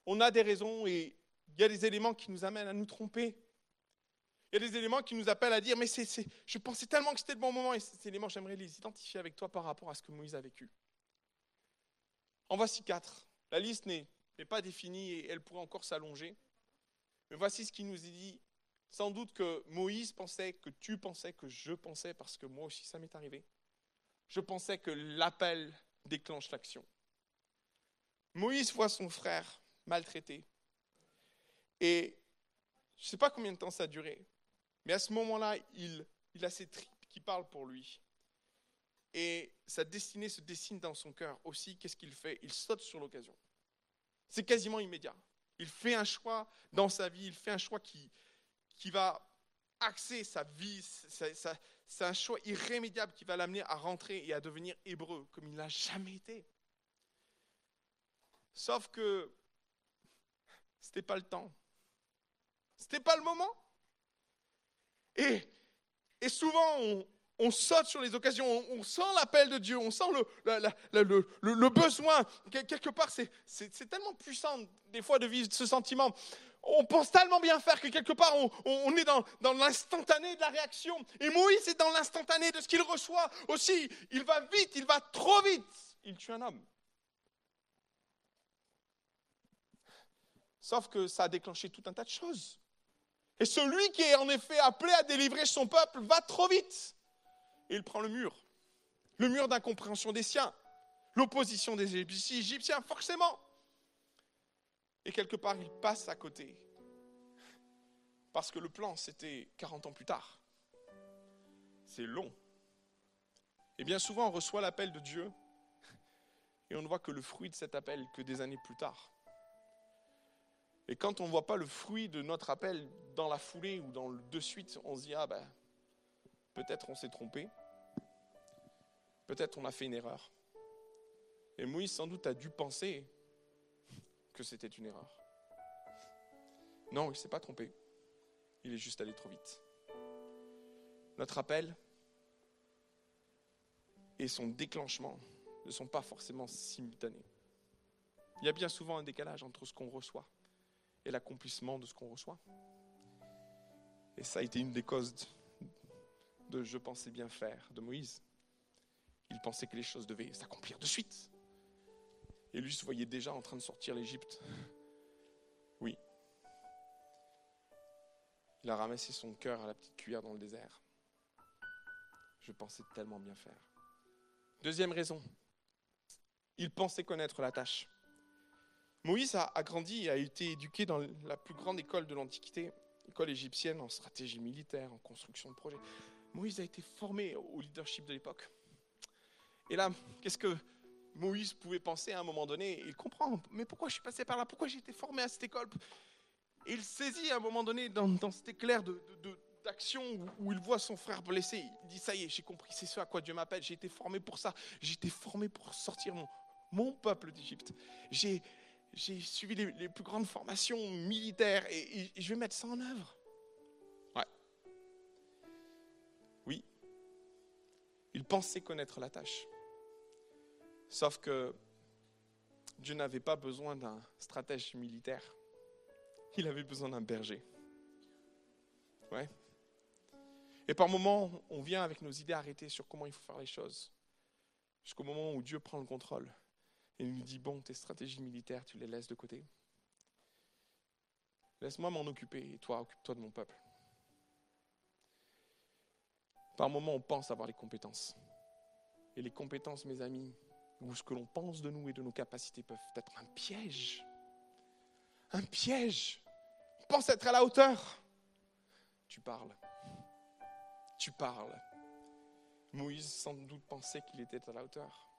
On a des raisons et il y a des éléments qui nous amènent à nous tromper. Il y a des éléments qui nous appellent à dire, mais c'est, je pensais tellement que c'était le bon moment, et ces éléments, j'aimerais les identifier avec toi par rapport à ce que Moïse a vécu. En voici quatre. La liste n'est, n'est pas définie et elle pourrait encore s'allonger. Mais voici ce qui nous est dit. Sans doute que Moïse pensait, que tu pensais, que je pensais, parce que moi aussi ça m'est arrivé. Je pensais que l'appel déclenche l'action. Moïse voit son frère maltraité. Et je ne sais pas combien de temps ça a duré, mais à ce moment-là, il, a ses tripes qui parlent pour lui. Et sa destinée se dessine dans son cœur aussi. Qu'est-ce qu'il fait? Il saute sur l'occasion. C'est quasiment immédiat. Il fait un choix dans sa vie, il fait un choix qui, qui va axer sa vie. C'est un choix irrémédiable qui va l'amener à rentrer et à devenir hébreu comme il n'a jamais été. Sauf que ce n'était pas le temps. Ce n'était pas le moment. Et, et souvent, on, on, saute sur les occasions, on, sent l'appel de Dieu, on sent le, le, le, le besoin. Quelque part, c'est tellement puissant des fois de vivre ce sentiment. On pense tellement bien faire que quelque part, on, on est dans, dans l'instantané de la réaction. Et Moïse est dans l'instantané de ce qu'il reçoit aussi. Il va vite, il va trop vite. Il tue un homme. Sauf que ça a déclenché tout un tas de choses. Et celui qui est en effet appelé à délivrer son peuple va trop vite. Et il prend le mur. Le mur d'incompréhension des siens. L'opposition des Égyptiens, forcément. Et quelque part, il passe à côté. Parce que le plan, c'était 40 ans plus tard. C'est long. Et bien souvent, on reçoit l'appel de Dieu et on ne voit que le fruit de cet appel que des années plus tard. Et quand on ne voit pas le fruit de notre appel dans la foulée ou dans le de suite, on se dit, ah ben, peut-être on s'est trompé, peut-être on a fait une erreur. Et Moïse sans doute a dû penser que c'était une erreur. Non, il ne s'est pas trompé. Il est juste allé trop vite. Notre appel et son déclenchement ne sont pas forcément simultanés. Il y a bien souvent un décalage entre ce qu'on reçoit et l'accomplissement de ce qu'on reçoit. Et ça a été une des causes de je pensais bien faire de Moïse. Il pensait que les choses devaient s'accomplir de suite. Et lui se voyait déjà en train de sortir l'Égypte. Oui. Il a ramassé son cœur à la petite cuillère dans le désert. Je pensais tellement bien faire. Deuxième raison, il pensait connaître la tâche. Moïse a, grandi et a été éduqué dans la plus grande école de l'Antiquité, école égyptienne en stratégie militaire, en construction de projets. Moïse a été formé au leadership de l'époque. Et là, qu'est-ce que Moïse pouvait penser à un moment donné Il comprend, mais pourquoi je suis passé par là? Pourquoi j'ai été formé à cette école? Il saisit à un moment donné, dans, cet éclair d'action où, il voit son frère blessé, il dit, ça y est, j'ai compris, c'est ce à quoi Dieu m'appelle, j'ai été formé pour ça, j'ai été formé pour sortir mon, mon peuple d'Égypte. J'ai suivi les, plus grandes formations militaires et, et je vais mettre ça en œuvre. Ouais. Oui. Il pensait connaître la tâche. Sauf que Dieu n'avait pas besoin d'un stratège militaire. Il avait besoin d'un berger. Ouais. Et par moments, on vient avec nos idées arrêtées sur comment il faut faire les choses. Jusqu'au moment où Dieu prend le contrôle. Et il nous dit, bon, tes stratégies militaires, tu les laisses de côté. Laisse-moi m'en occuper et toi, occupe-toi de mon peuple. Par moments, on pense avoir les compétences. Et les compétences, mes amis, ou ce que l'on pense de nous et de nos capacités peuvent être un piège. Un piège. On pense être à la hauteur. Tu parles. Tu parles. Moïse sans doute pensait qu'il était à la hauteur.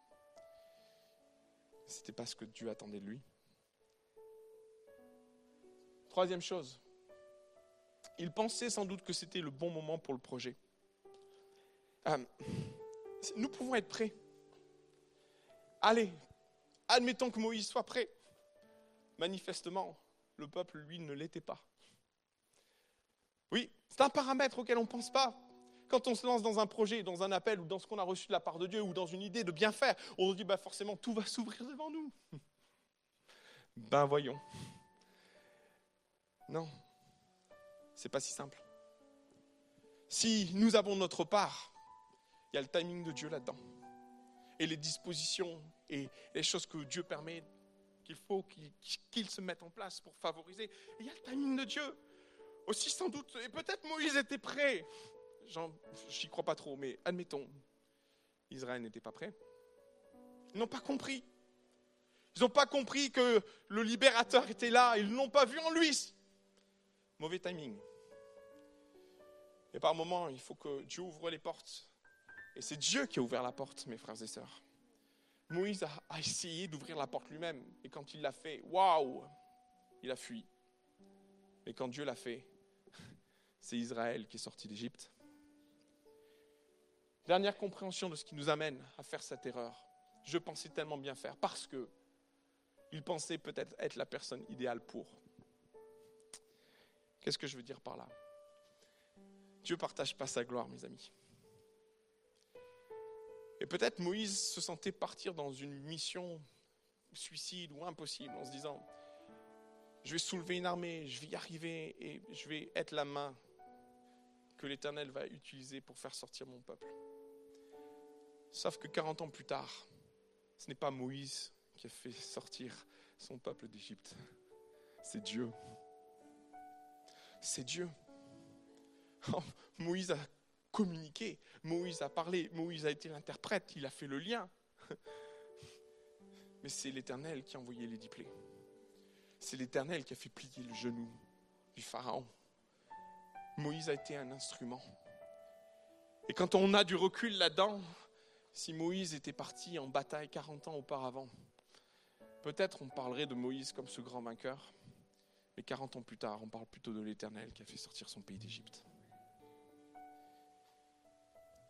C'était pas ce que Dieu attendait de lui. Troisième chose, il pensait sans doute que c'était le bon moment pour le projet. Euh, nous pouvons être prêts. Allez, admettons que Moïse soit prêt. Manifestement, le peuple, lui, ne l'était pas. Oui, c'est un paramètre auquel on ne pense pas. Quand on se lance dans un projet, dans un appel ou dans ce qu'on a reçu de la part de Dieu ou dans une idée de bien faire, on se dit bah forcément tout va s'ouvrir devant nous. Ben voyons. Non, c'est pas si simple. Si nous avons notre part, il y a le timing de Dieu là-dedans et les dispositions et les choses que Dieu permet qu'il faut qu'il se mette en place pour favoriser. il y a le timing de Dieu. Aussi sans doute, et peut-être Moïse était prêt. Je n'y crois pas trop, mais admettons, Israël n'était pas prêt. Ils n'ont pas compris. Ils n'ont pas compris que le libérateur était là. Ils ne l'ont pas vu en lui. Mauvais timing. Et par moments, il faut que Dieu ouvre les portes et c'est Dieu qui a ouvert la porte, mes frères et sœurs. Moïse a, essayé d'ouvrir la porte lui-même. Et quand il l'a fait, waouh, il a fui. Mais quand Dieu l'a fait, c'est Israël qui est sorti d'Égypte. Dernière compréhension de ce qui nous amène à faire cette erreur. Je pensais tellement bien faire parce que il pensait peut-être être la personne idéale pour. Qu'est-ce que je veux dire par là? Dieu partage pas sa gloire, mes amis. Et peut-être Moïse se sentait partir dans une mission suicide ou impossible en se disant, je vais soulever une armée, je vais y arriver et je vais être la main que l'Éternel va utiliser pour faire sortir mon peuple. Sauf que 40 ans plus tard, ce n'est pas Moïse qui a fait sortir son peuple d'Égypte, c'est Dieu. C'est Dieu. Moïse a communiqué, Moïse a parlé, Moïse a été l'interprète, il a fait le lien. Mais c'est l'Éternel qui a envoyé les dix plaies. C'est l'Éternel qui a fait plier le genou du Pharaon. Moïse a été un instrument. Et quand on a du recul là-dedans, si Moïse était parti en bataille 40 ans auparavant, peut-être on parlerait de Moïse comme ce grand vainqueur. Mais 40 ans plus tard, on parle plutôt de l'Éternel qui a fait sortir son pays d'Égypte.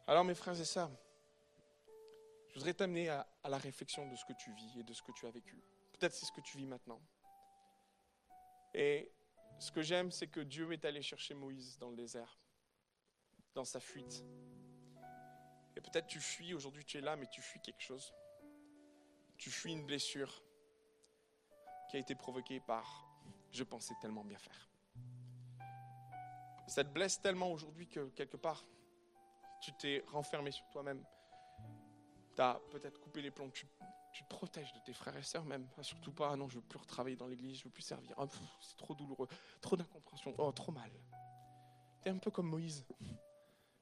Alors mes frères et sœurs, je voudrais t'amener à, la réflexion de ce que tu vis et de ce que tu as vécu. Peut-être c'est ce que tu vis maintenant. Et ce que j'aime, c'est que Dieu est allé chercher Moïse dans le désert, dans sa fuite. Et peut-être tu fuis, aujourd'hui tu es là, mais tu fuis quelque chose. Tu fuis une blessure qui a été provoquée par je pensais tellement bien faire. Ça te blesse tellement aujourd'hui que quelque part, tu t'es renfermé sur toi-même. Tu as peut-être coupé les plombs. Tu, te protèges de tes frères et sœurs même. Ah, surtout pas, ah non, je veux plus retravailler dans l'église, je veux plus servir. Ah, c'est trop douloureux, trop d'incompréhension, oh, trop mal. Tu es un peu comme Moïse,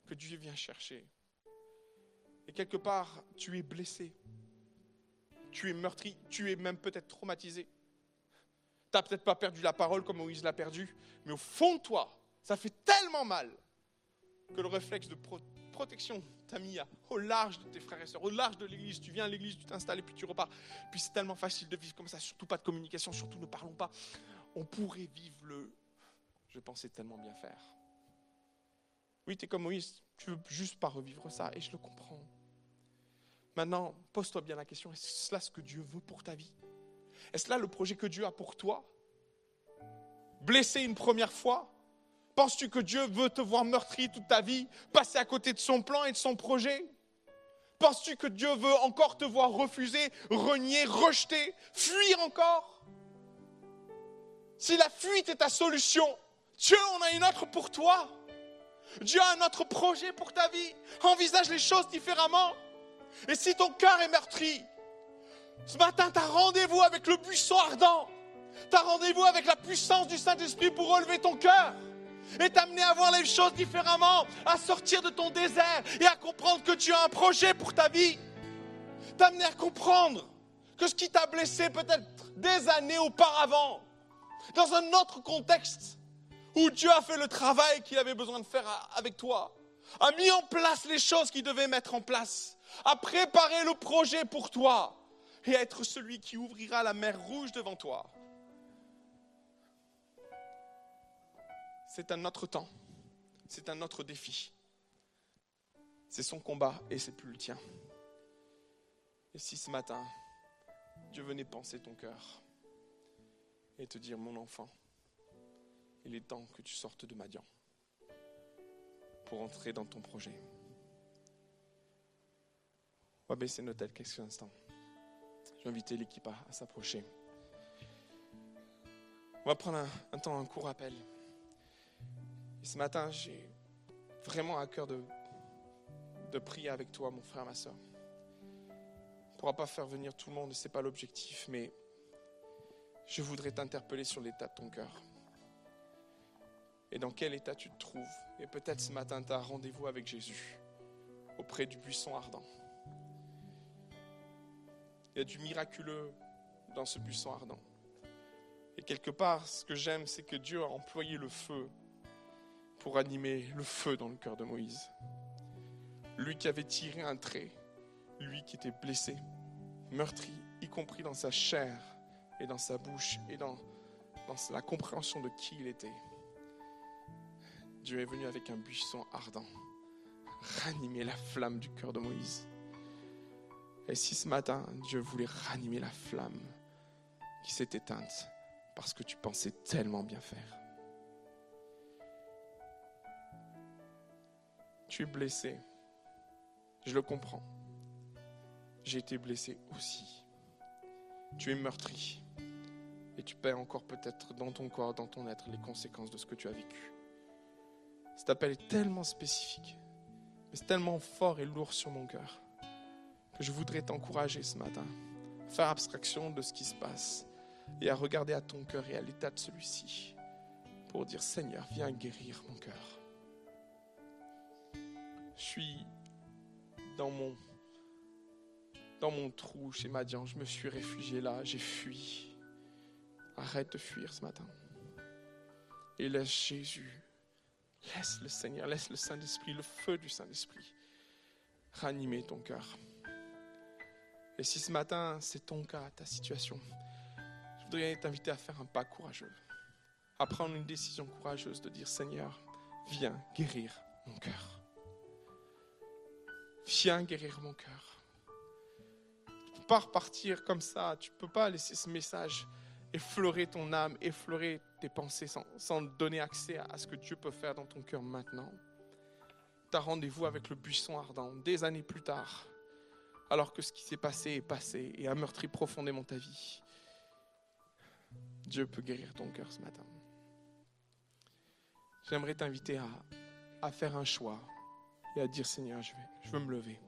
que Dieu vient chercher. Et quelque part, tu es blessé. Tu es meurtri, tu es même peut-être traumatisé. Tu n'as peut-être pas perdu la parole comme Moïse l'a perdu, mais au fond de toi, ça fait tellement mal que le réflexe de protection t'a mis au large de tes frères et sœurs, au large de l'église. Tu viens à l'église, tu t'installes et puis tu repars. Puis c'est tellement facile de vivre comme ça, surtout pas de communication, surtout ne parlons pas. On pourrait vivre le je pensais tellement bien faire. Oui, tu es comme Moïse, tu veux juste pas revivre ça et je le comprends. Maintenant, pose-toi bien la question, est-ce cela ce que Dieu veut pour ta vie? Est-ce là le projet que Dieu a pour toi? Blessé une première fois Penses-tu que Dieu veut te voir meurtri toute ta vie, passer à côté de son plan et de son projet? Penses-tu que Dieu veut encore te voir refuser, renier, rejeter, fuir encore? Si la fuite est ta solution, Dieu en a une autre pour toi. Dieu a un autre projet pour ta vie. Envisage les choses différemment. Et si ton cœur est meurtri, ce matin, tu as rendez-vous avec le buisson ardent. Tu as rendez-vous avec la puissance du Saint-Esprit pour relever ton cœur et t'amener à voir les choses différemment, à sortir de ton désert et à comprendre que tu as un projet pour ta vie. T'amener à comprendre que ce qui t'a blessé peut-être des années auparavant, dans un autre contexte, où Dieu a fait le travail qu'il avait besoin de faire avec toi, a mis en place les choses qu'il devait mettre en place, a préparé le projet pour toi et à être celui qui ouvrira la mer rouge devant toi. c'est un autre temps, c'est un autre défi. C'est son combat et c'est plus le tien. Et si ce matin, Dieu venait penser ton cœur et te dire, mon enfant, il est temps que tu sortes de Madian pour entrer dans ton projet. On va baisser nos têtes quelques instants. Je vais inviter l'équipe à, s'approcher. On va prendre un, temps, un court appel. Ce matin, j'ai vraiment à cœur de, de prier avec toi, mon frère, ma soeur. On ne pourra pas faire venir tout le monde, ce n'est pas l'objectif, mais je voudrais t'interpeller sur l'état de ton cœur. Et dans quel état tu te trouves? Et peut-être ce matin, tu as rendez-vous avec Jésus auprès du buisson ardent. Y a du miraculeux dans ce buisson ardent. Et quelque part, ce que j'aime, c'est que Dieu a employé le feu pour animer le feu dans le cœur de Moïse. Lui qui avait tiré un trait, lui qui était blessé, meurtri, y compris dans sa chair et dans sa bouche et dans, dans la compréhension de qui il était. Dieu est venu avec un buisson ardent, ranimer la flamme du cœur de Moïse. Et si ce matin, Dieu voulait ranimer la flamme qui s'est éteinte parce que tu pensais tellement bien faire, Tu es blessé. Je le comprends. J'ai été blessé aussi. Tu es meurtri. Et tu paies encore peut-être dans ton corps, dans ton être, les conséquences de ce que tu as vécu. Cet appel est tellement spécifique, mais c'est tellement fort et lourd sur mon cœur, je voudrais t'encourager ce matin faire abstraction de ce qui se passe et à regarder à ton cœur et à l'état de celui-ci pour dire Seigneur, viens guérir mon cœur. Je suis dans mon, dans mon trou chez Madian. Je me suis réfugié là. J'ai fui. Arrête de fuir ce matin. Et laisse Jésus. Laisse le Seigneur, laisse le Saint-Esprit, le feu du Saint-Esprit ranimer ton cœur. Et si ce matin c'est ton cas, ta situation, je voudrais t'inviter à faire un pas courageux, à prendre une décision courageuse de dire Seigneur, viens guérir mon cœur. Viens guérir mon cœur. Tu ne peux pas repartir comme ça. Tu ne peux pas laisser ce message effleurer ton âme, effleurer tes pensées sans, donner accès à, ce que Dieu peut faire dans ton cœur maintenant. Tu as rendez-vous avec le buisson ardent des années plus tard, alors que ce qui s'est passé est passé et a meurtri profondément ta vie. Dieu peut guérir ton cœur ce matin. J'aimerais t'inviter à, faire un choix et à dire Seigneur, je, vais, je veux me lever.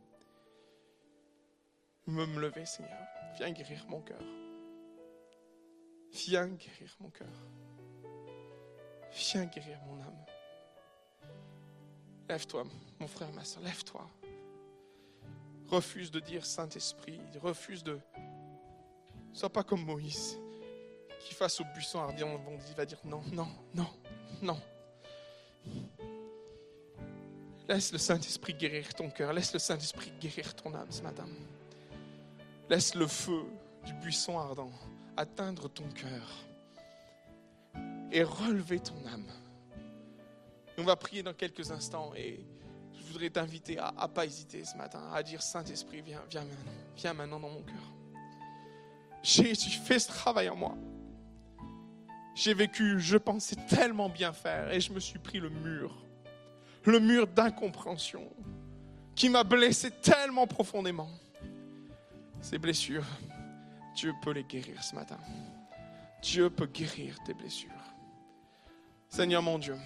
Je veux me lever, Seigneur. Viens guérir mon cœur. Viens guérir mon cœur. Viens guérir mon âme. Lève-toi, mon frère, ma soeur, lève-toi. Refuse de dire Saint-Esprit. Refuse de. Sois pas comme Moïse, qui face au buisson ardent vont- va dire non, non, non, non. Laisse le Saint-Esprit guérir ton cœur. Laisse le Saint-Esprit guérir ton âme ce matin. Laisse le feu du buisson ardent atteindre ton cœur et relever ton âme. On va prier dans quelques instants et voudrais t'inviter à ne pas hésiter ce matin, à dire Saint-Esprit, viens, viens maintenant, viens maintenant dans mon cœur. Jésus, fais ce travail en moi. J'ai vécu, je pensais tellement bien faire et je me suis pris le mur, le mur d'incompréhension qui m'a blessé tellement profondément. Ces blessures, Dieu peut les guérir ce matin. Dieu peut guérir tes blessures. Seigneur mon Dieu,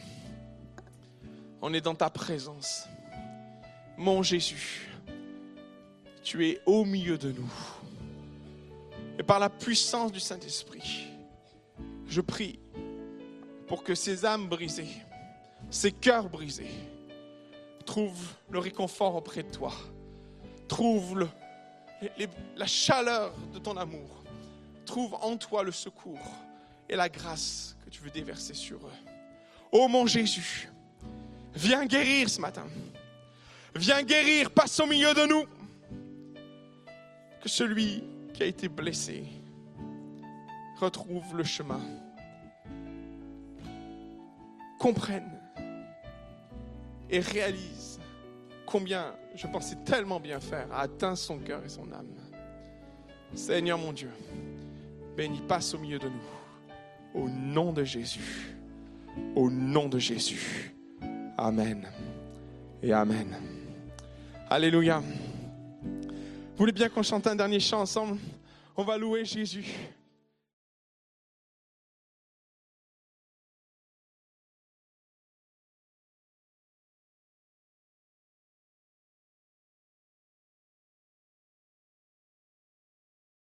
on est dans ta présence. Mon Jésus, tu es au milieu de nous. Et par la puissance du Saint-Esprit, je prie pour que ces âmes brisées, ces cœurs brisés, trouvent le réconfort auprès de toi. Trouvent la chaleur de ton amour. Trouve en toi le secours et la grâce que tu veux déverser sur eux. Ô mon Jésus, viens guérir ce matin. Viens guérir, passe au milieu de nous. Que celui qui a été blessé retrouve le chemin. Comprenne et réalise combien je pensais tellement bien faire a atteint son cœur et son âme. Seigneur mon Dieu, bénis, passe au milieu de nous. Au nom de Jésus. Au nom de Jésus. Amen. Et Amen. Alléluia. Vous voulez bien qu'on chante un dernier chant ensemble? On va louer Jésus.